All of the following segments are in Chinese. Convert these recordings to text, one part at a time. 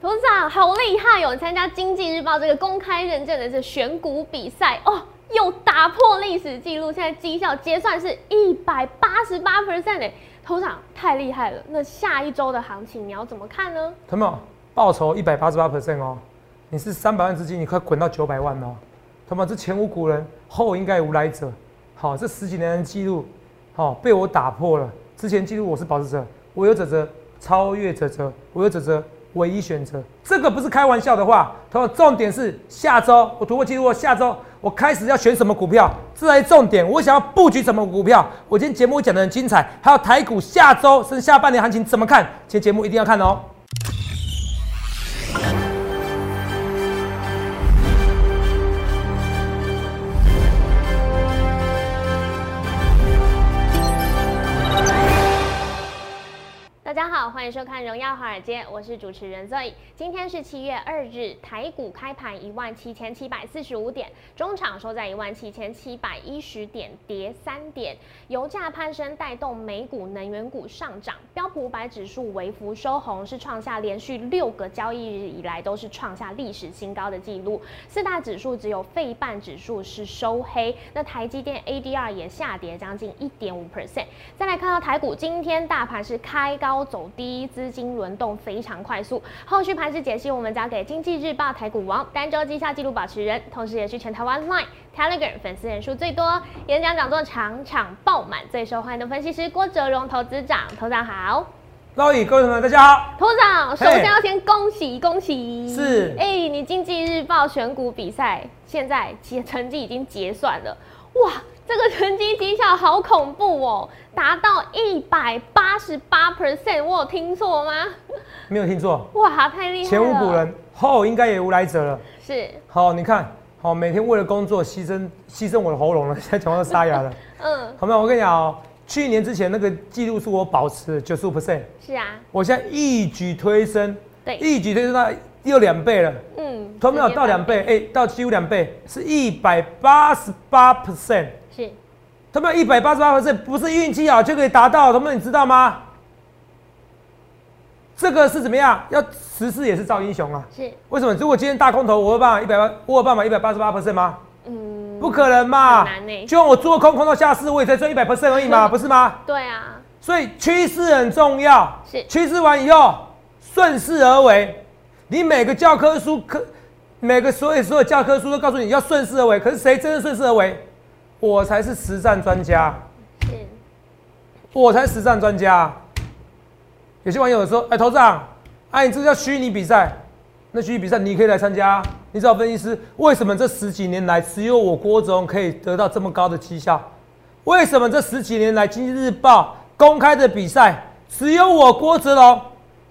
董事长好厉害哦！参加经济日报这个公开认证的这选股比赛哦，又打破历史记录，现在绩效结算是一百八十八 percent 哎，董事长太厉害了！那下一周的行情你要怎么看呢？有没有报酬一百八十八 percent 哦？你是三百万资金，你快滚到九百万哦！他妈这前无古人，后应该无来者。好，这十几年的记录，好被我打破了。之前记录我是保持者，我有者则超越者则，我有者则。唯一选择，这个不是开玩笑的话。他说，重点是下周我突破记录，下周我开始要选什么股票，这才是重点。我想要布局什么股票？我今天节目讲的很精彩，还有台股下周甚至下半年行情怎么看？今天节目一定要看哦。欢迎收看《荣耀华尔街》，我是主持人 Zoe。今天是七月二日，台股开盘一万七千七百四十五点，中场收在一万七千七百一十点，跌三点。油价攀升带动美股能源股上涨，标普五百指数微幅收红，是创下连续六个交易日以来都是创下历史新高的记录。四大指数只有费半指数是收黑，那台积电 ADR 也下跌将近一点五 percent。再来看到台股，今天大盘是开高走低。资金轮动非常快速，后续盘势解析我们交给经济日报台股王、单周绩效纪录保持人，同时也是全台湾 Line、Telegram 粉丝人数最多、演讲讲座场场爆满、最受欢迎的分析师郭哲荣投资长，投资长好，各位各位同学大家好，投资长首先要先恭喜恭喜，是，哎，你经济日报选股比赛现在结成绩已经结算了，哇！这个成绩绩效好恐怖哦，达到一百八十八 percent，我有听错吗？没有听错。哇，太厉害了！前无古人，后应该也无来者了。是。好，你看，好，每天为了工作牺牲牺牲我的喉咙了，现在讲话都沙哑了。嗯。好没有？我跟你讲哦，去年之前那个记录是我保持九十五 percent。是啊。我现在一举推升。对。一举推升到又两倍了。嗯。都没有到两倍，哎，到几乎两倍，是一百八十八 percent。他们一百八十八分，这不是运气好就可以达到，他们你知道吗？这个是怎么样？要十四也是造英雄啊！是为什么？如果今天大空头，我有办法一百八，我有办法一百八十八 percent 吗？嗯，不可能嘛！难呢。就我做空空到下市，我也才赚一百 percent 而已嘛，不是吗？对啊。所以趋势很重要。是趋势完以后，顺势而为。你每个教科书课，每个所有所有教科书都告诉你要顺势而为，可是谁真的顺势而为？我才是实战专家，是，我才实战专家。有些网友说：“哎，头长，哎，你这叫虚拟比赛，那虚拟比赛你可以来参加。你找分析师，为什么这十几年来只有我郭总可以得到这么高的绩效？为什么这十几年来经济日报公开的比赛只有我郭泽龙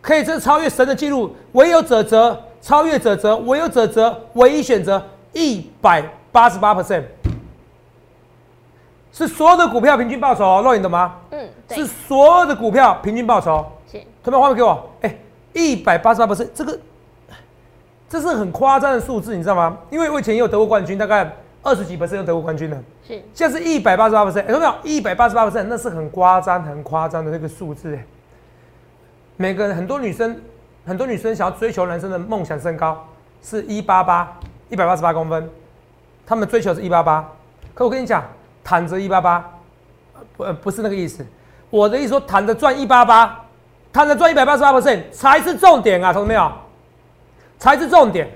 可以这超越神的记录？唯有者则超越者则唯有者则唯一选择一百八十八 percent。”是所有的股票平均报酬哦，洛你懂吗？嗯，是所有的股票平均报酬。是，特别画面给我。哎，一百八十八不是这个，这是很夸张的数字，你知道吗？因为我以前也有得过冠军，大概二十几 percent 得过冠军的。是，现在是一百八十八 percent，有没有？一百八十八 percent，那是很夸张、很夸张的那个数字。哎，每个人很多女生，很多女生想要追求男生的梦想身高是一八八，一百八十八公分，他们追求是一八八。可我跟你讲。躺着一八八，不不是那个意思，我的意思说躺着赚一八八，躺着赚一百八十八 percent 才是重点啊，同志没有？才是重点。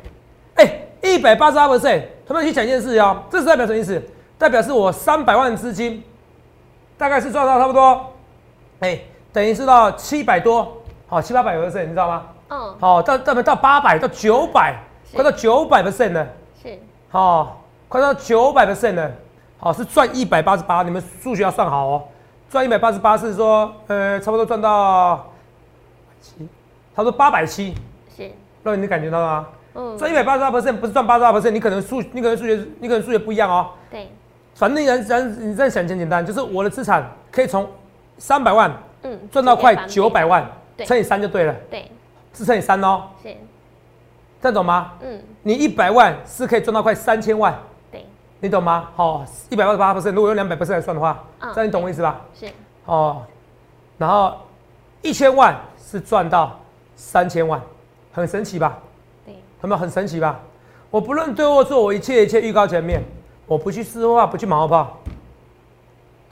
哎，一百八十八 percent，他们去想一件事哦，这是代表什么意思？代表是我三百万资金，大概是赚到差不多，哎，等于是到七百多，好七八百 percent，你知道吗？嗯。好，到到到八百到九百，快到九百 percent 了。是。好，快到九百 percent 了。好，是赚一百八十八，你们数学要算好哦。赚一百八十八是说，呃，差不多赚到七，他说八百七，是，那你感觉到吗？嗯，赚一百八十八 percent 不是赚八十八 percent，你可能数，你可能数学，你可能数学不一样哦。对，反正人人你再想简简单，就是我的资产可以从三百万，嗯，赚到快九百万，乘以三就对了。对，是乘以三哦。是，这样懂吗？嗯，你一百万是可以赚到快三千万。你懂吗？好，一百八十八 percent，如果用两百 percent 来算的话，这样你懂我意思吧？是。哦，然后一千万是赚到三千万，很神奇吧？对，有没有很神奇吧？我不论对或错，我一切一切预告前面，我不去私话，不去马后炮，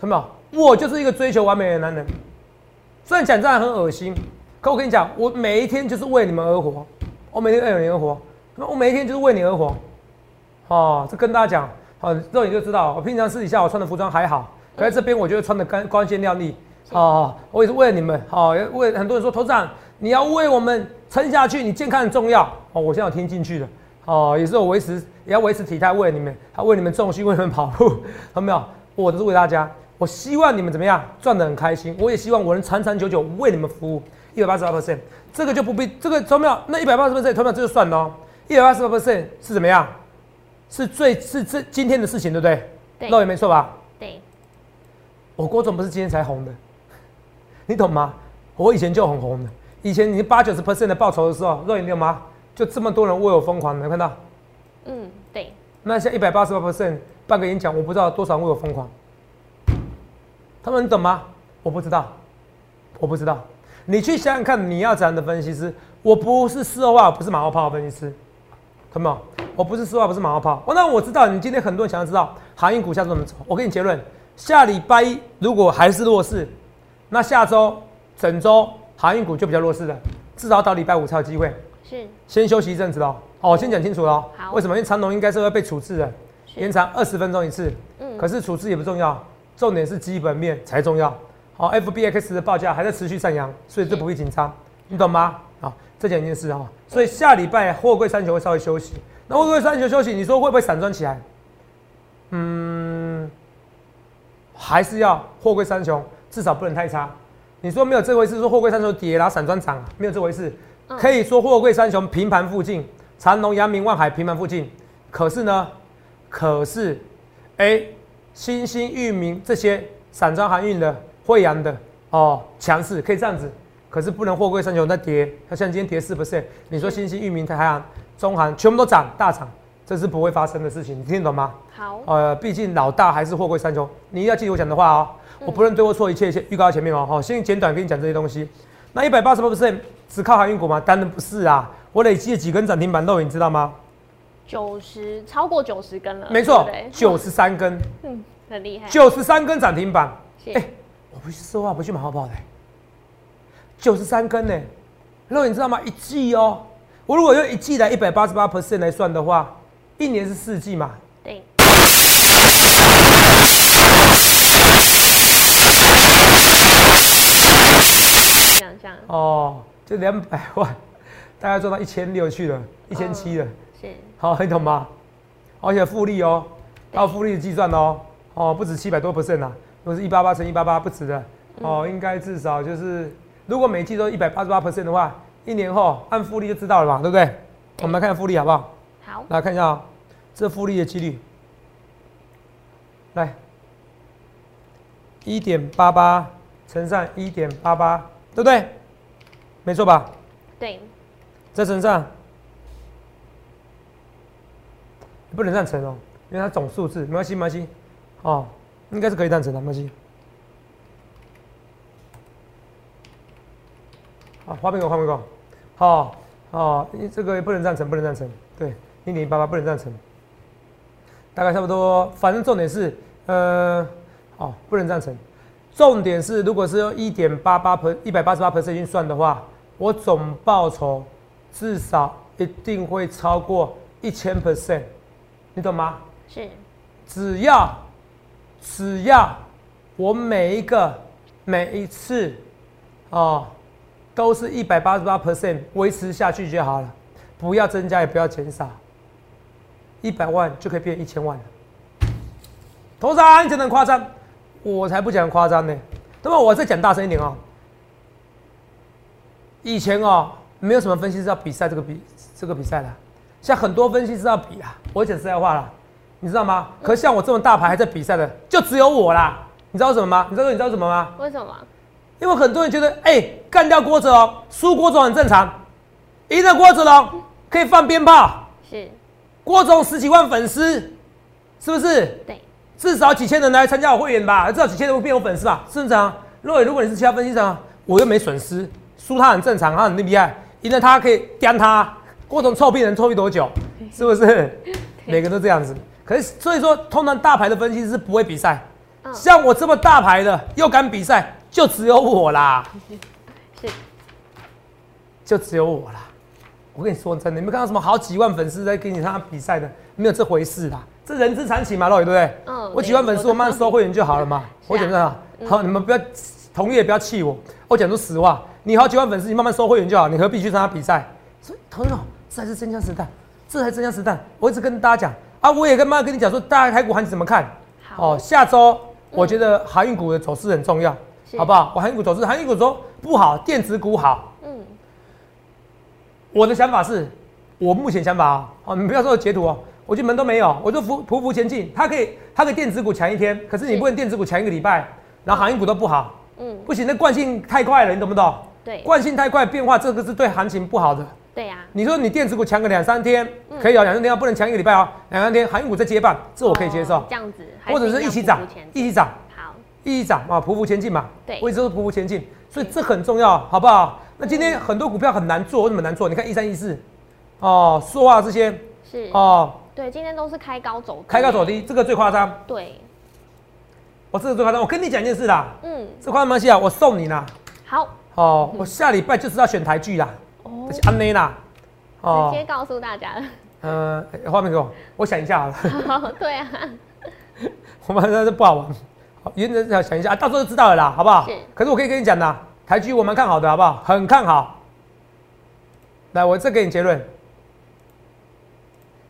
看到没有？我就是一个追求完美的男人。虽然讲这样很恶心，可我跟你讲，我每一天就是为你们而活，我每天为你而活，我每一天就是为你而活。哦，这跟大家讲，好，肉你就知道，我平常私底下我穿的服装还好，可在这边我觉得穿的干光鲜亮丽。哦，我也是为了你们，好，为很多人说头长，你要为我们撑下去，你健康很重要。哦，我现在有听进去的，哦，也是我维持，也要维持体态，为了你们，还为你们重训，为你们跑步，看到没有？我都是为大家，我希望你们怎么样，赚得很开心。我也希望我能长长久久为你们服务。一百八十八 percent，这个就不必，这个投票那一百八十 percent 投票这就算了哦。一百八十八 percent 是怎么样？是最是这今天的事情，对不对？对，肉眼没错吧？对。我郭总不是今天才红的。你懂吗？我以前就很红的，以前你八九十 percent 的报酬的时候，肉眼你懂吗？就这么多人为我疯狂，没看到？嗯，对。那像一百八十八 percent 半个演讲，我不知道多少人为我疯狂。他们你懂吗？我不知道，我不知道。你去想想看，你要怎样的分析师？我不是事后话，不是马后炮分析师，看到没有？我不是四二话，不是马后炮。我那我知道，你今天很多人想要知道航运股下周怎么走。我给你结论：下礼拜一如果还是弱势。那下周整周航运股就比较弱势了，至少到礼拜五才有机会。是，先休息一阵子喽。哦，先讲清楚喽。好。为什么？因为长龙应该是会被处置的，延长二十分钟一次。嗯。可是处置也不重要，重点是基本面才重要。好，FBX 的报价还在持续上扬，所以这不会紧张，你懂吗？好，这讲一件事啊。所以下礼拜货柜三雄会稍微休息。那货柜三雄休息，你说会不会散装起来？嗯，还是要货柜三雄。至少不能太差。你说没有这回事，说货柜三雄跌，然后散装涨啊，没有这回事。可以说货柜三雄平盘附近，长隆、阳明、万海平盘附近。可是呢，可是，哎，新兴、域名这些散装航运的、惠阳的哦，强势可以这样子。可是不能货柜三雄在跌，它像今天跌四 percent。你说新兴、域名、太阳、中航全部都涨大涨，这是不会发生的事情，你听得懂吗？好。呃，毕竟老大还是货柜三雄，你要记住我讲的话哦。我不论对或错，一切一切预告在前面哦。好，先简短跟你讲这些东西。那一百八十八 percent 只靠航运股吗？当然不是啊，我累积了几根涨停板漏，你知道吗？九十，超过九十根了。没错，九十三根。嗯，很厉害。九十三根涨停板。哎，我不去说话，不去马后炮的。九十三根呢？漏，你知道吗？一季哦，我如果用一季来一百八十八 percent 来算的话，一年是四季嘛？对。哦，就两百万，大概赚到一千六去了，一千七了。是，好，你懂吗？而且复利哦，还有复利的计算哦，哦，不止七百多 percent 啊，如果是一八八乘一八八不止的，哦，应该至少就是，如果每季都一百八十八 percent 的话，一年后按复利就知道了嘛，对不对？我们来看复利好不好？好，来看一下啊，这复利的几率，来，一点八八乘上一点八八，对不对？没错吧？对，再乘上，不能这样乘哦，因为它总数字没关系，没关系，哦，应该是可以这样乘的，没关系。好，画面给我，画面给我，好，哦，这个不能赞成，不能赞成，对，一点八八不能赞成，大概差不多，反正重点是，呃，哦，不能赞成，重点是，如果是用一点八八 per 一百八十八 percent 算的话。我总报酬至少一定会超过一千 percent，你懂吗？是，只要只要我每一个每一次哦，都是一百八十八 percent 维持下去就好了，不要增加也不要减少，一百万就可以变一千万了。头上真的夸张，我才不讲夸张呢。那么我再讲大声一点哦。以前哦，没有什么分析师要比赛这个比这个比赛的，像很多分析师要比啊。我讲实在话了，你知道吗？可像我这么大牌还在比赛的，就只有我啦。你知道什么吗？你知道你知道什么吗？为什么？因为很多人觉得，哎，干掉郭子龙，输郭总很正常，赢了郭子龙可以放鞭炮。是。郭总十几万粉丝，是不是？对。至少几千人来参加我会员吧，至少几千人会变我粉丝吧，是不是啊？若伟，如果你是其他分析师，我又没损失。输他很正常，他很厉害，赢了他可以刁他，郭总臭屁能臭屁多久？是不是？每个都这样子。可是所以说，通常大牌的分析师不会比赛，嗯像我这么大牌的又敢比赛，就只有我啦，是就只有我啦。我跟你说真的，你们看到什么好几万粉丝在跟你他比赛的，没有这回事啦。这人之常情嘛，老李对不对？嗯我几万粉丝，我慢慢收会员就好了嘛。我讲真的，好，你们不要同意也不要气我。我讲出实话，你好几万粉丝，你慢慢收会员就好，你何必去参加比赛？所以，同学们，这才是真枪实弹，这才是真枪实弹。我一直跟大家讲啊，我也跟妈妈跟你讲说，大家台股行情怎么看？好哦，下周我觉得航运股的走势很重要，是好不好？我航运股走势，航运股说不好，电子股好。嗯。我的想法是，我目前想法啊，哦，你不要说我截图哦，我就门都没有，我就匍匍匐前进。它可以，它可以电子股强一天，可是你不能电子股强一个礼拜，然后航运股都不好，嗯，不行，那惯性太快了，你懂不懂？对。惯性太快，变化这个是对行情不好的。对呀，你说你电子股强个两三天嗯。可以哦，两三天不能强一个礼拜哦，两三天航运股再接棒，这我可以接受。哦，这样子，或者是一起涨一起涨，好，一起涨啊，匍匐前进嘛。对我一直都是匍匐前进，所以这很重要，好不好？那今天很多股票很难做，为什么难做？你看一三一四，哦，说话这些是，哦，对，今天都是开高走低，开高走低，这个最夸张。对，我这个最夸张。我跟你讲一件事啦，嗯，这夸张没关系啊，我送你啦。好，哦，我下礼拜就是要选台剧啦，哦这，是安内啦。直接告诉大家了，呃，哎画面给我，我想一下好了，好，对啊，我们这不好玩。好，原则要想一下啊，到时候就知道了啦，好不好？是可是我可以跟你讲的，台剧我蛮看好的，好不好？很看好。来，我再给你结论。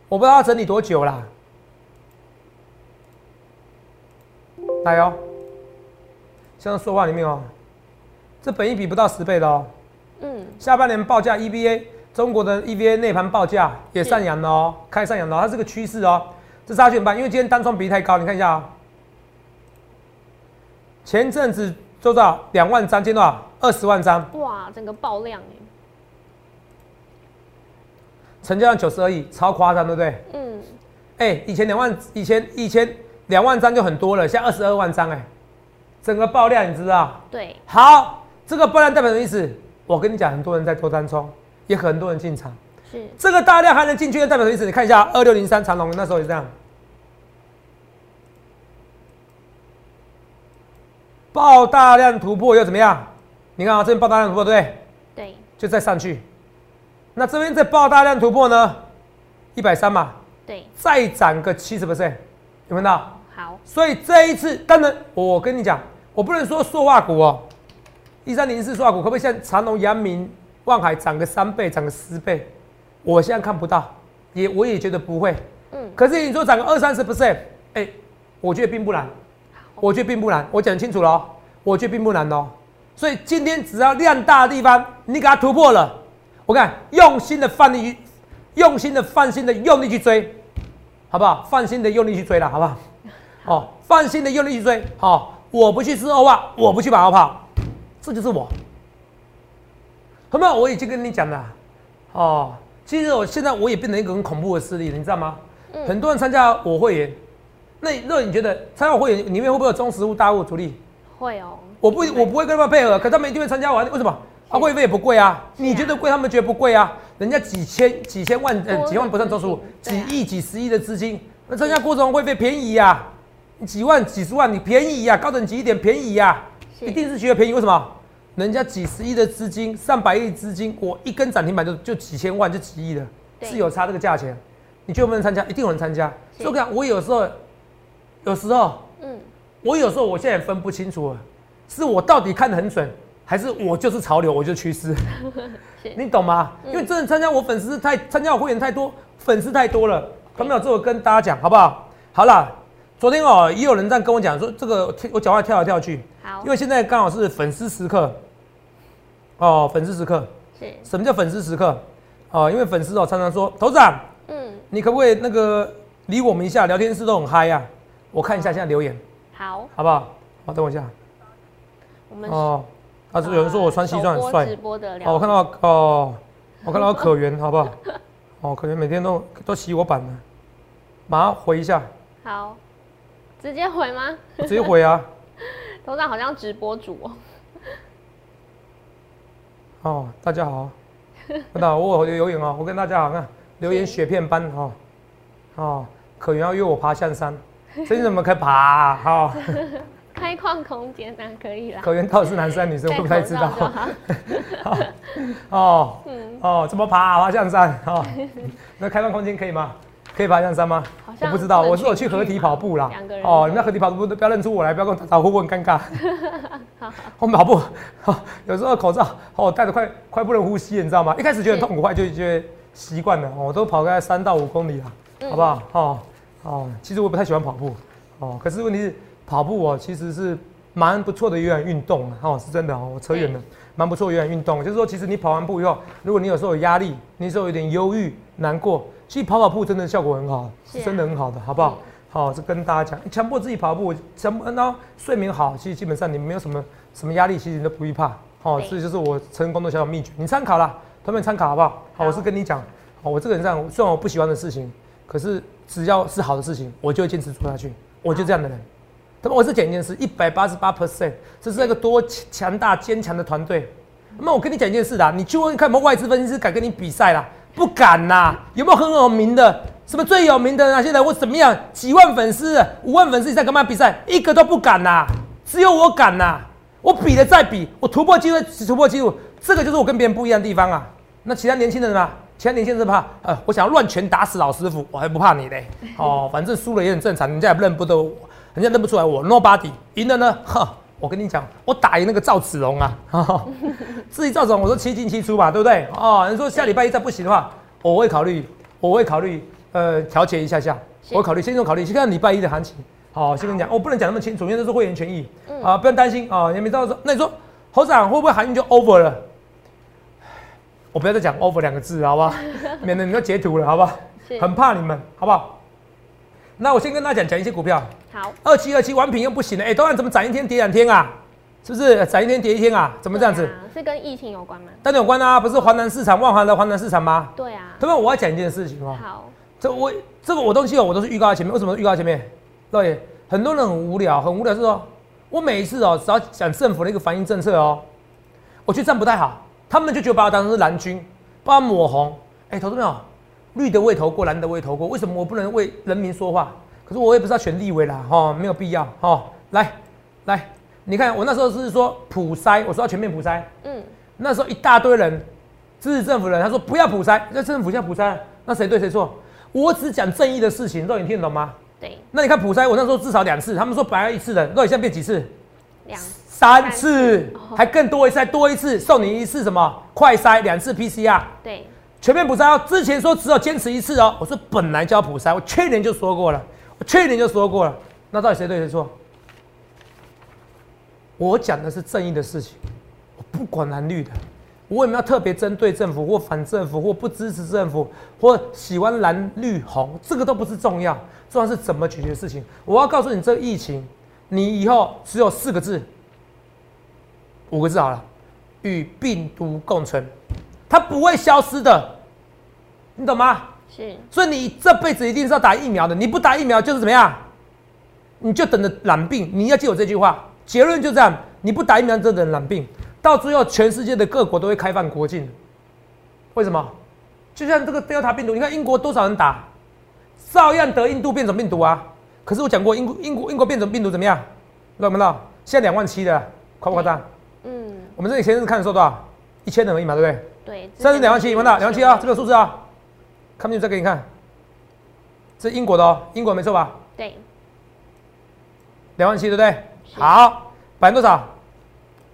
我不知道要整理多久啦。来哦，像说话里面哦，这本一比不到十倍的哦。嗯，下半年报价 EVA，中国的 EVA 内盘报价也上扬了哦，开上扬了哦，它是个趋势哦。这是它选办，因为今天单双比例太高，你看一下啊、前阵子做到两万张，今天多少？二十万张，哇，整个爆量哎，成交量九十二亿，超夸张，对不对？嗯，哎、以前两万，以前以前两万张就很多了，现在二十二万张，哎，整个爆量，你知道？对，好，这个爆量代表什么意思？我跟你讲，很多人在做单冲，也很多人进场。是，这个大量还能进去，代表什么意思？你看一下二六零三长龙那时候也这样，爆大量突破又怎么样？你看啊，这边爆大量突破，对不对？对，就再上去。那这边再爆大量突破呢？一百三嘛，对，再涨个七十 percent，有没有看到？好，所以这一次，当然我跟你讲，我不能说塑化股哦，一三零四塑化股可不可以像长隆、阳明、万海涨个三倍、涨个十倍？我现在看不到，也我也觉得不会。嗯，可是你说涨个二三十 percent，哎，我觉得并不难，我觉得并不难，我讲清楚了哦，我觉得并不难哦。所以今天只要量大的地方，你给它突破了，我看用心的放力去，用心的放心的用力去追，好不好？放心的用力去追了，好不好？哦，放心的用力去追，好、我不去吃欧化，我不去马后炮，这就是我。好没有？我已经跟你讲了，哦，其实我现在我也变成一个很恐怖的势力了，你知道吗？嗯很多人参加我会员，那那你觉得参加会员里面会不会有中实物大户主力？会哦，我不我不会跟他们配合，可他们一定会参加完，为什么？啊，会费也不贵啊，你觉得贵，他们觉得不贵啊。人家几千几千万，呃，多几万不算中实物，几亿、几十亿的资金，那参加过程中会费便宜呀、你几万、几十万，你便宜呀、高等级一点便宜呀、是一定是觉得便宜。为什么？人家几十亿的资金，上百亿资金，我一根涨停板就就几千万，就几亿的，是有差这个价钱。你觉得有没有人参加？一定有人参加。是所以我讲，我有时候，有时候嗯，我有时候我现在也分不清楚了，是我到底看得很准，还是我就是潮流，我就是趋势，你懂吗？因为真的参加我粉丝太参加我会员太多，粉丝太多了。他没有这我跟大家讲好不好？好啦，昨天哦也有人这样跟我讲说，这个我讲话跳来跳去，好因，为现在刚好是粉丝时刻，哦，粉丝时刻，是，什么叫粉丝时刻？哦，因为粉丝哦常常说，头长，嗯，你可不可以那个理我们一下？聊天室都很嗨呀、我看一下现在留言，好，好不好？好，等我一下。我们哦，啊，有人说我穿西装很帅直。播的聊，哦，我看到哦，我看到可元，好不好？哦，可元每天都都洗我版了，马上回一下，好，直接回吗？我直接回啊。头上好像直播主哦，哦，大家好。真的，我有留言哦，我跟大家好看，留言雪片般哦，哦，可能要约我爬象山，这你怎么可以爬啊？哈、开矿空间那可以啦。可原到底是男生还女生，我不太知道戴口罩就好 哦嗯，哦，怎么爬、啊、爬象山哦？那开放空间可以吗？可以爬象山吗？我不知道，我是有去合体跑步啦两个。人哦，你们合体跑步不要认出我来，不要跟我打招呼，我很尴尬。好好我们跑步，哦有时候口罩哦戴的快快不能呼吸，你知道吗？一开始觉得很痛苦，后来就觉得习惯了。哦我都跑个三到五公里啦，嗯好不好？哦哦，其实我不太喜欢跑步，哦，可是问题是跑步哦其实是蛮不错的有氧运动啊哦，是真的哦，我扯远了，蛮不错的有氧运动。就是说，其实你跑完步以后，如果你有时候有压力，你有时候有点忧郁、难过，其实跑跑步真的效果很好，是啊是真的很好的，好不好？好，这跟大家讲，强迫自己跑步，强迫然后睡眠好，其实基本上你没有什么什么压力，其实你都不必怕。好、对这就是我成功的小小秘诀，你参考啦，同学们参考好不好？好，好我是跟你讲，好，我这个人这样，虽然我不喜欢的事情，可是只要是好的事情，我就会坚持做下去，我就这样的人。他们我是讲一件事，一百八十八 percent，这是一个多强大坚强的团队。那么我跟你讲一件事啦，你去问看有没有外资分析师敢跟你比赛啦？不敢呐！有没有很有名的？什么最有名的哪些人？我怎么样？几万粉丝、五万粉丝，你在干嘛比赛？一个都不敢呐！只有我敢呐！我比了再比，我突破纪录，突破纪录，这个就是我跟别人不一样的地方啊。那其他年轻人呢？其他年轻人是怕，呃，我想要乱拳打死老师傅，我还不怕你嘞。哦，反正输了也很正常，人家也认不得我，人家认不出来我 nobody。赢了呢，哈，我跟你讲，我打赢那个赵子龙啊，哈至于赵子龙，我说七进七出嘛，对不对？哦，你说下礼拜一再不行的话，我会考虑，我会考虑，呃，调节一下下，我会考虑，先用考虑，先看礼拜一的行情。好，先跟你讲，我不能讲那么清楚，因为这是会员权益嗯啊，不用担心啊，你没到时候，那你说侯长会不会航运就 over 了？我不要再讲 over 两个字，好不好？免得你要截图了，好不好？很怕你们，好不好？那我先跟大家讲讲一些股票，好，二七二七完品又不行了，哎、东岸怎么涨一天跌两天啊？是不是涨一天跌一天啊？怎么这样子？啊是跟疫情有关吗？当然有关啊，不是华南市场万华的华南市场吗？对啊。对吧？我要讲一件事情哦，好，这我这个我东西哦，我都是预告在前面。为什么预告在前面？对，很多人很无聊，很无聊是说，我每一次哦，只要讲政府的一个防疫政策哦，我觉得这样不太好，他们就觉得把我当成是蓝军，把我抹红。哎，投资没有？绿的我也投过，蓝的我也投过，为什么我不能为人民说话？可是我也不是要选立委啦，哈、哦，没有必要，哈、哦。来，来，你看我那时候是说普筛，我说要全面普筛，嗯，那时候一大堆人支持政府的人，他说不要普筛，那政府现在普筛，那谁对谁错？我只讲正义的事情，肉眼听得懂吗？对，那你看普筛，我那时候至少两次，他们说本来一次的，肉眼现在变几次？两三次哦，还更多一次，再多一次，送你一次什么快筛，两次 PCR，对，全面普筛哦。之前说只有坚持一次哦，我说本来就要普筛，我去年就说过了，我去年就说过了，那到底谁对谁错？我讲的是正义的事情，我不管蓝绿的，我也没有特别针对政府或反政府或不支持政府或喜欢蓝绿红，这个都不是重要，重要是怎么解决事情。我要告诉你，这个疫情，你以后只有四个字，五个字好了，与病毒共存，它不会消失的，你懂吗？是，所以你这辈子一定是要打疫苗的，你不打疫苗就是怎么样？你就等着染病。你要记我这句话，结论就这样：你不打疫苗就等着染病，到最后全世界的各国都会开放国境。为什么？就像这个 Delta 病毒，你看英国多少人打，照样得印度变种病毒啊。可是我讲过，英国英国英国变种病毒怎么样？知不知道？现在两万七的，夸不夸张？嗯，我们这里前日看的时候多少？一千人而已嘛，对不对？对，现在是两万七，有没有到？两万七啊，这个数字啊，看不清楚再给你看。这是英国的哦，英国没错吧？对，两万七，对不对？好，百分之多少？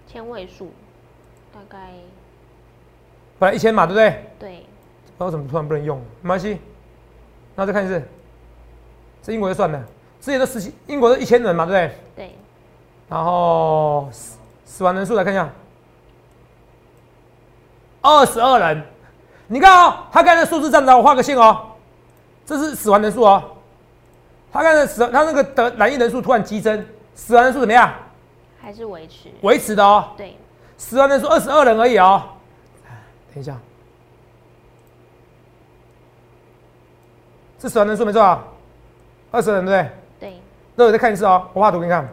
千位数，大概本来一千嘛，对不对？对，不知道为什么突然不能用，没关系。那再看一次，这英国就算了，之前都十七，英国的一千人嘛，对不对？对，然后死死亡人数来看一下，二十二人。你看哦，他刚才数字站着，我画个线哦，这是死亡人数哦。他刚才死，他那个得染疫人数突然激增，死亡人数怎么样？还是维持，维持的哦。对，死亡人数二十二人而已哦。等一下，是死亡人数没错啊，二十人对不对？对，那我再看一次哦，我画图给你看。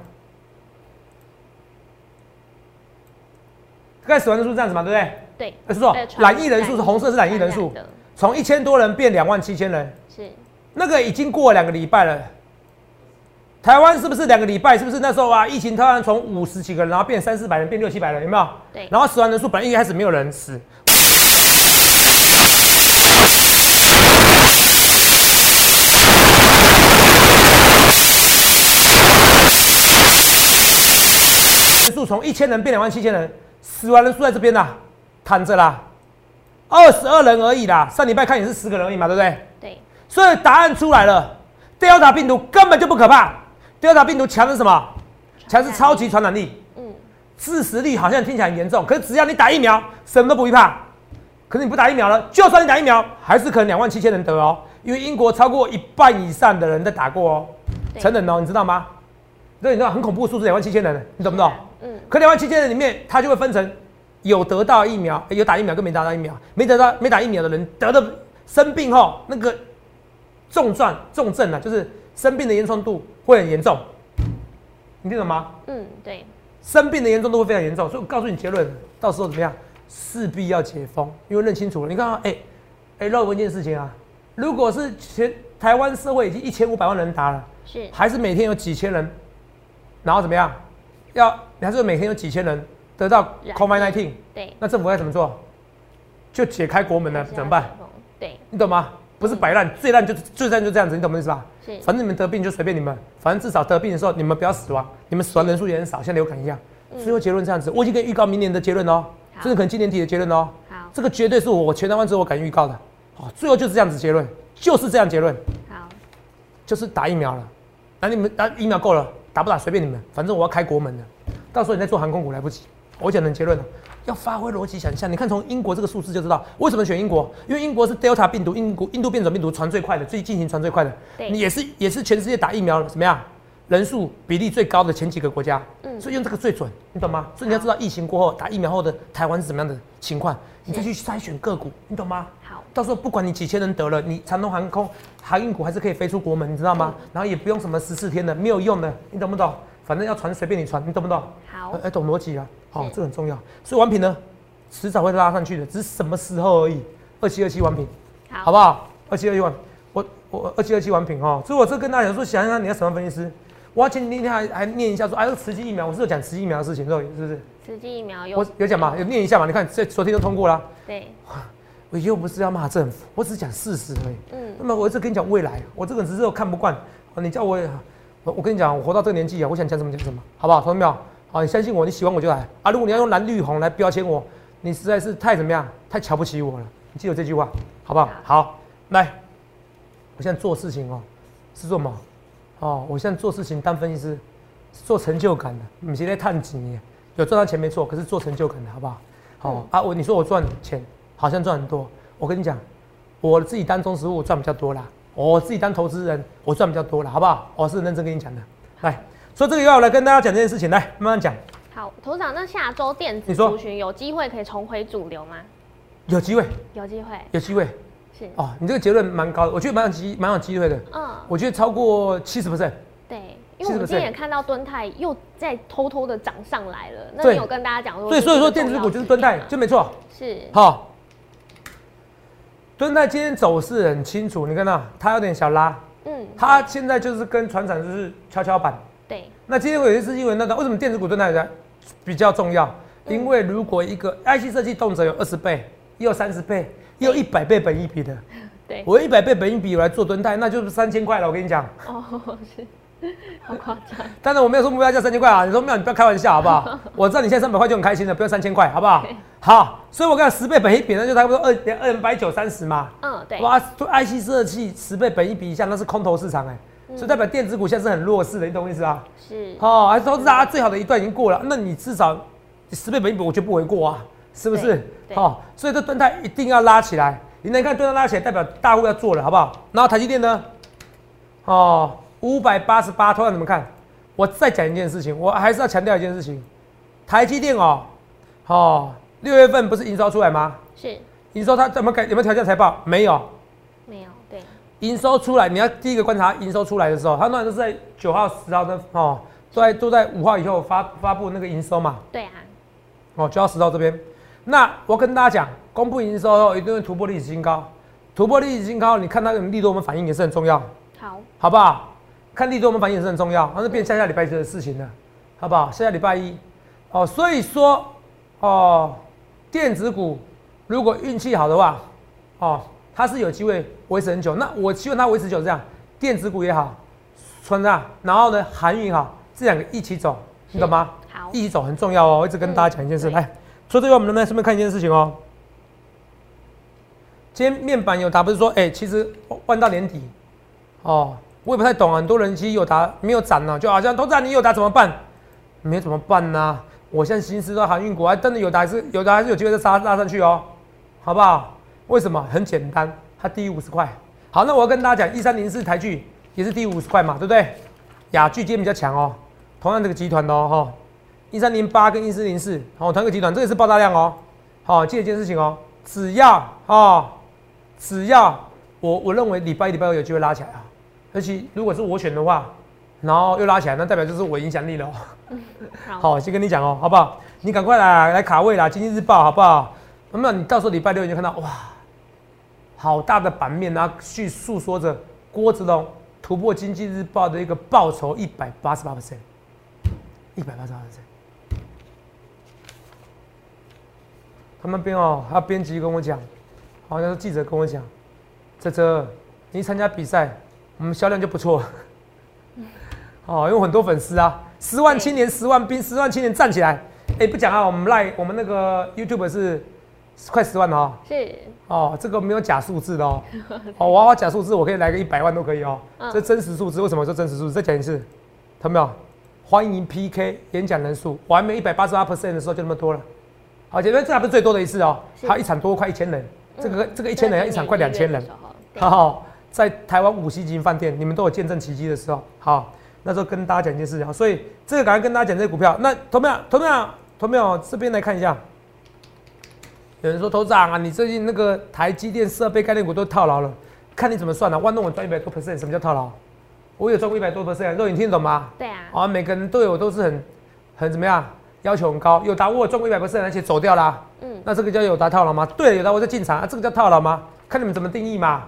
刚才死亡人数这样子嘛，对不对？对，呃是染疫人数是红色是染疫人数从一千多人变两万七千人，是那个已经过了两个礼拜了。台湾是不是两个礼拜？是不是那时候啊？疫情突然从五十几个人，然后变三四百人，变六七百人，有没有？对然后死亡人数本来一开始没有人死，人数从一千人变两万七千人，死亡人数在这边啦，躺着啦，二十二人而已啦。上礼拜看也是十个人而已嘛，对不对？对，所以答案出来了，Delta 病毒根本就不可怕，Delta 病毒强的是什么？强是超级传染力，嗯，致死率好像听起来很严重，可是只要你打疫苗，什么都不会怕。可是你不打疫苗了，就算你打疫苗，还是可能两万七千人得哦，因为英国超过一半以上的人在打过哦，成人哦，你知道吗？对你知道很恐怖的数字，两万七千人，你懂不懂？嗯，可两万七千人里面，它就会分成有得到疫苗、有打疫苗跟没打到疫苗。没得到没打疫苗的人得的生病后，那个重症重症啊，就是生病的严重度会很严重。你听懂吗？嗯，对，生病的严重度会非常严重，所以我告诉你结论，到时候怎么样，势必要解封，因为认清楚了。你看啊，哎、哎，绕过一件事情啊，如果是全台湾社会已经一千五百万人打了，是还是每天有几千人，然后怎么样？要你还是每天有几千人得到染 COVID-19，对，那政府该怎么做？就解开国门了，怎么办？对，你懂吗？不是摆烂，最烂就最烂就这样子，你懂我意思吧？是反正你们得病就随便你们，反正至少得病的时候你们不要死亡，你们死亡人数也很少，像流感一样。最后结论这样子，我已经可以预告明年的结论哦，甚至可能今年底的结论哦。好，这个绝对是我全台湾之后我敢预告的。好，最后就是这样子结论，就是这样结论，好，就是打疫苗了。那你们打疫苗够了，打不打随便你们，反正我要开国门了。到时候你再做航空股来不及。我讲的结论了，要发挥逻辑想象。你看从英国这个数字就知道为什么选英国，因为英国是 Delta 病毒，英国印度变种病毒传最快的，最进行传最快的，你也是也是全世界打疫苗怎么样？人数比例最高的前几个国家，嗯所以用这个最准，你懂吗？所以你要知道疫情过后打疫苗后的台湾是怎么样的情况，你再去筛选个股，你懂吗？好，到时候不管你几千人得了，你长龙航空航运股还是可以飞出国门，你知道吗？嗯然后也不用什么十四天的，没有用的，你懂不懂？反正要传随便你传，你懂不懂？好哎、，哎懂逻辑啊，好、是这很重要。所以完品呢，迟早会拉上去的，只是什么时候而已。二七二七完品，好，好不好？二七二七王，我我二七二七完品哦。所以我这跟大家讲说，想想你要什么分析师，我要前几天还还念一下说，哎，这个慈济疫苗，我是有讲慈济疫苗的事情，肉是不是？实际疫苗有我有讲嘛，有念一下嘛。你看这昨天就通过了，对，我又不是要骂政府，我只是讲事实而已。嗯，那么我一直跟你讲未来，我这个人只是我看不惯，哦你叫我，我我跟你讲，我活到这个年纪啊，我想讲什么讲什么，好不好？同学们没有？好，你相信我，你喜欢我就来啊。如果你要用蓝绿红来标签我，你实在是太怎么样，太瞧不起我了。你记住这句话，好不好？好，来，我现在做事情哦，是做什么？哦，我现在做事情当分析师，是做成就感的，你现在探几年，有赚到钱没错，可是做成就感的好不好？好、啊，我你说我赚钱好像赚很多，我跟你讲，我自己当中实户我赚比较多啦，我自己当投资人我赚比较多啦，好不好？我是认真跟你讲的。来，所以这个要来跟大家讲这件事情，来慢慢讲，好，头长，那下周电子族群有机会可以重回主流吗？有机会，有机会，有机会。是，哦。你这个结论蛮高的，我觉得蛮有机蛮有机会的，嗯，我觉得超过七十。percent。对，因为我们今天也看到敦泰又在偷偷的涨上来了。那你有跟大家讲说，对，所以说电子股就是敦泰，就没错。是。好，敦泰今天走势很清楚，你看到它有点小拉，嗯，它现在就是跟船长就是跷跷板。对，那今天我有一次新闻，那个为什么电子股对大家比较重要？因为如果一个 IC 设计动辄有二十倍，也有三十倍，也有一百倍本一比的，对，我一百倍本一比我来做蹲态，那就是三千块了。我跟你讲，哦，是，好夸张，当然我没有说目标价三千块啊，你说没有，你不要开玩笑好不好？我知道你现在三百块就很开心了，不要三千块好不好？好，所以我讲十倍本一比那就差不多二两二百九三十嘛。嗯，对，哇，做 IC 设计十倍本一比以下，那是空头市场哎、所以代表电子股现在是很弱势的，你懂我意思啊？是，哦，还投资大家最好的一段已经过了，那你至少十倍本益比，我就不为过啊，是不是好？哦，所以这吨泰一定要拉起来。你能看吨泰拉起来，代表大户要做了，好不好？然后台积电呢？哦，五百八十八，同样你们看，我再讲一件事情，我还是要强调一件事情，台积电哦，哦，六月份不是营收出来吗？是营收它怎么改？有没有调降财报？没有。营收出来，你要第一个观察营收出来的时候，它那都是在九号、十号的哦，都在都在五号以后发发布那个营收嘛，对啊，哦，九号、十号这边，那我跟大家讲，公布营收后一定会突破历史新高，突破历史新高，你看它的利多，我们反应也是很重要，好，好不好？看利多，我们反应也是很重要，那是变下下礼拜一的事情了，好不好？下下礼拜一，哦，所以说，哦，电子股如果运气好的话，哦，它是有机会维持很久。那我希望它维持久这样，电子股也好，穿上，然后呢，韩运好，这两个一起走，你懂吗？好，一起走很重要哦。我一直跟大家讲一件事，嗯来，除了这个，我们能不能顺便看一件事情哦？今天面板有答不是说，哎、其实万到年底，哦，我也不太懂啊，很多人其实有答没有涨呢、就好像投资人你有答怎么办？没怎么办呢、我现在心思到航运股，还真的有答还是有答还是有机会再拉拉上去哦，好不好？为什么？很简单，它低于五十块。好，那我要跟大家讲，一三零四台剧也是低于五十块嘛，对不对？雅剧今天比较强哦，同样这个集团的哦，哈，一三零八跟一四零四，好，同一个集团，这也是爆炸量哦。好，记得一件事情哦，只要哦，只要我我认为礼拜一、礼拜二有机会拉起来啊，而且如果是我选的话，然后又拉起来，那代表就是我影响力了、哦。好，好，先跟你讲哦，好不好？你赶快来来卡位啦，《经济日报》好不好？那么你到时候礼拜六你就看到哇，好大的版面啊，去诉说着郭子龙突破《经济日报》的一个报酬一百八十八 percent，一百八十八 percent。他们编哦，还有编辑跟我讲，好像是记者跟我讲，这这你参加比赛，我们销量就不错。哦，有很多粉丝啊，十万青年、十万兵、十万青年站起来！哎、不讲啊，我们赖我们那个 YouTube 是快十万了哦。是，哦，这个没有假数字的哦。哦，我要假数字，我可以来个一百万都可以哦。嗯这真实数字，为什么说真实数字？再讲一次，看到没有？欢迎 PK 演讲人数，我还没一百八十八 percent 的时候就那么多了。好，前面这还不是最多的一次哦，是还有一场多快一千人，这个嗯这个一千人要一场快两千人。好，好，在台湾五星级饭店，你们都有见证奇迹的时候。好，那时候跟大家讲一件事情，所以这个赶快跟大家讲这个股票。那投票，投票，投票，这边来看一下。有人说头长啊，你最近那个台积电设备概念股都套牢了，看你怎么算了、啊。万弄我赚一百多 percent，什么叫套牢？我有赚过一百多 percent，肉眼听得懂吗？对啊，啊，每个人都有，都是很很怎么样，要求很高。有达我有赚过一百 percent，而且走掉啦、嗯，那这个叫有达套牢吗？对，有达我在进场啊，这个叫套牢吗？看你们怎么定义嘛，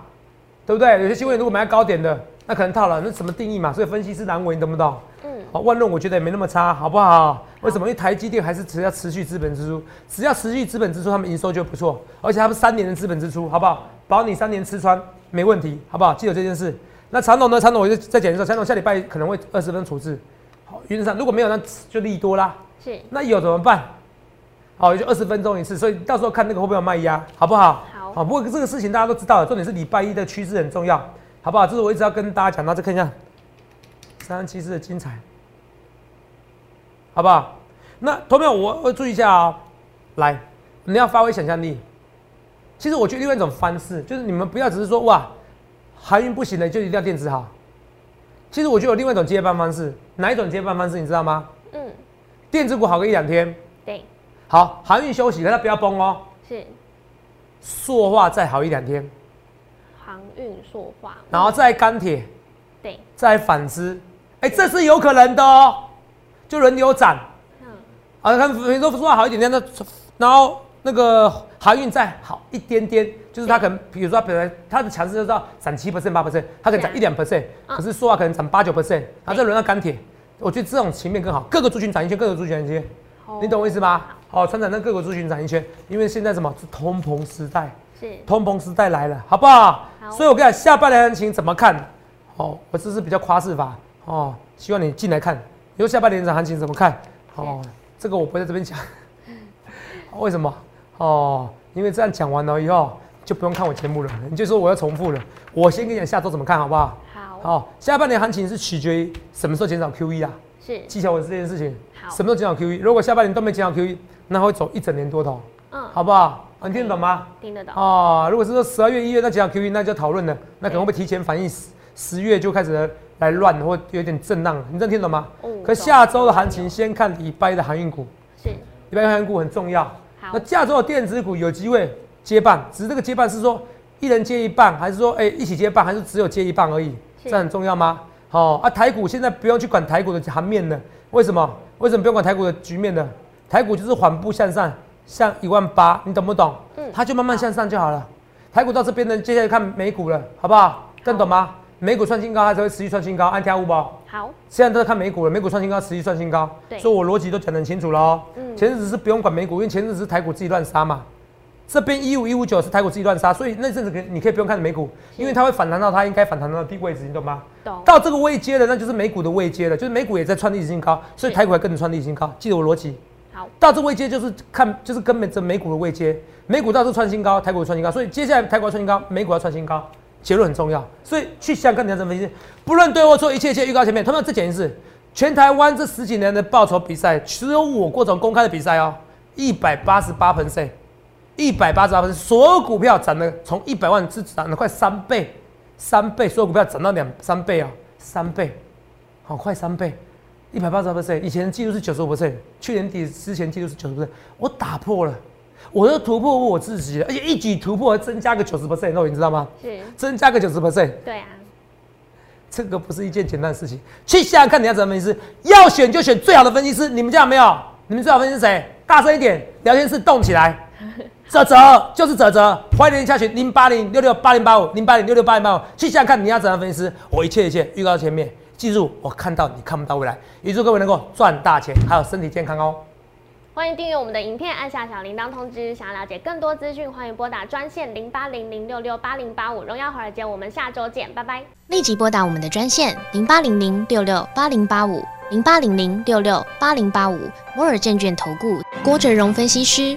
对不对？有些新闻如果买高点的，那可能套牢，那怎么定义嘛？所以分析师难为，你懂不懂？嗯，好，万润我觉得也没那么差，好不好？为什么？因为台积电还是只要持续资本支出，只要持续资本支出，他们营收就不错，而且他们三年的资本支出，好不好？保你三年吃穿没问题，好不好？记得这件事。那长董呢？长董我就再讲一次，长董下礼拜可能会二十分处置。好，原则上如果没有，那就利多啦。是，那有怎么办？好，也就二十分钟一次，所以到时候看那个会不会有卖压，好不好？好好，不过这个事情大家都知道了，重点是礼拜一的趋势很重要，好不好？这是我一直要跟大家讲到，再看一下三三七四的精彩，好不好？那投票我我注意一下啊、来，你要发挥想象力。其实我觉得另外一种方式，就是你们不要只是说哇，航运不行了，就一定要电子好。其实我觉得有另外一种接班方式，哪一种接班方式你知道吗？嗯，电子股好个一两天，对，好，航运休息，可它不要崩哦。是塑化再好一两天，航运塑化，然后再钢铁，对，再反之，哎、这是有可能的哦。就轮流涨，嗯，啊，看比如说塑化好一点点，那然后那个航运再好一点点，就是它可能，比如说它本来它的强势就是要涨七 percent 八 percent，它可能涨一两 percent，嗯可是说话可能涨八九 percent，然后再轮到钢铁，我觉得这种情面更好，各个族群涨一圈，各个族群涨一圈。你懂我意思吧？好，船长那各个族群涨一圈，因为现在什么是通膨时代，是，通膨时代来了，好不好？好所以我跟你讲，下半年行情怎么看？哦，我这是比较夸饰法哦，希望你进来看。以后下半年的行情怎么看？哦，这个我不在这边讲。为什么？哦，因为这样讲完了以后就不用看我节目了，你就说我要重复了。我先跟你讲下周怎么看好不好？好，好，下半年行情是取决于什么时候减少 QE 啊？是，记巧我这件事情。好什么时候减少 QE？如果下半年都没减少 QE，那会走一整年多头，嗯，好不好？啊你听得懂吗？听得懂，哦，如果是说十二月、一月那减少 QE，那就讨论了，那可能会提前反映十十月就开始来乱，或有点震荡？你这样听懂吗？哦可下周的行情，先看礼拜的航运股，是，礼拜的航运股很重要。好那，下周的电子股有机会接棒，只是这个接棒是说一人接一半，还是说哎、一起接棒，还是只有接一半而已？是这很重要吗？好、啊，台股现在不用去管台股的盘面了，为什么？为什么不用管台股的局面呢？台股就是缓步向上，像一万八，你懂不懂？嗯它就慢慢向上就好了。台股到这边呢，接下来看美股了，好不好？更懂吗？美股创新高，还是会持续创新高，按跳五宝。好，现在都在看美股了，美股创新高，持续创新高，对所以我逻辑都讲得很清楚了哦。嗯前日子是不用管美股，因为前日子是台股自己乱杀嘛。这边一五一五九是台股自己乱杀，所以那阵子可以你可以不用看美股，因为它会反弹到它应该反弹到的低位置，你懂吗？懂。到这个位阶了，那就是美股的位阶了，就是美股也在创历史新高，所以台股还跟着创历史新高。记得我逻辑，好，到这位阶就是看就是跟着美股的位阶，美股到时候创新高，台股创新高，所以接下来台股要创新高，美股要创新高，结论很重要。所以去香港你要怎么分析，不论对或错，一切一切预告前面，他们再讲一次，全台湾这十几年的报酬比赛，只有我过种公开的比赛哦，一百八十八 percent，一百八十八 percent，所有股票涨了，从一百万只涨了快三倍，三倍，所有股票涨到两三倍哦，三倍，好快三倍。一百八十 percent，以前记录是九十五 percent，去年底之前记录是九十 percent，我打破了，我又突破我自己了，而且一举突破，增加个九十 percent，那你知道吗？是，增加个九十 percent，对啊，这个不是一件简单的事情。去想想看，你要怎么分析师，要选就选最好的分析师。你们家有没有？你们最好分析师谁？大声一点，聊天室动起来。泽泽就是泽泽，欢迎您下群零八零六六八零八五零八零六六八零八五。去想想看，你要怎样分析师？我一切一切预告前面，记住我看到你看不到未来，预祝各位能够赚大钱，还有身体健康哦。欢迎订阅我们的影片，按下小铃铛通知。想要了解更多资讯，欢迎拨打专线零八零零六六八零八五。荣耀华尔街，我们下周见，拜拜。立即拨打我们的专线零八零零六六八零八五零八零零六六八零八五摩尔证券投顾郭哲荣分析师。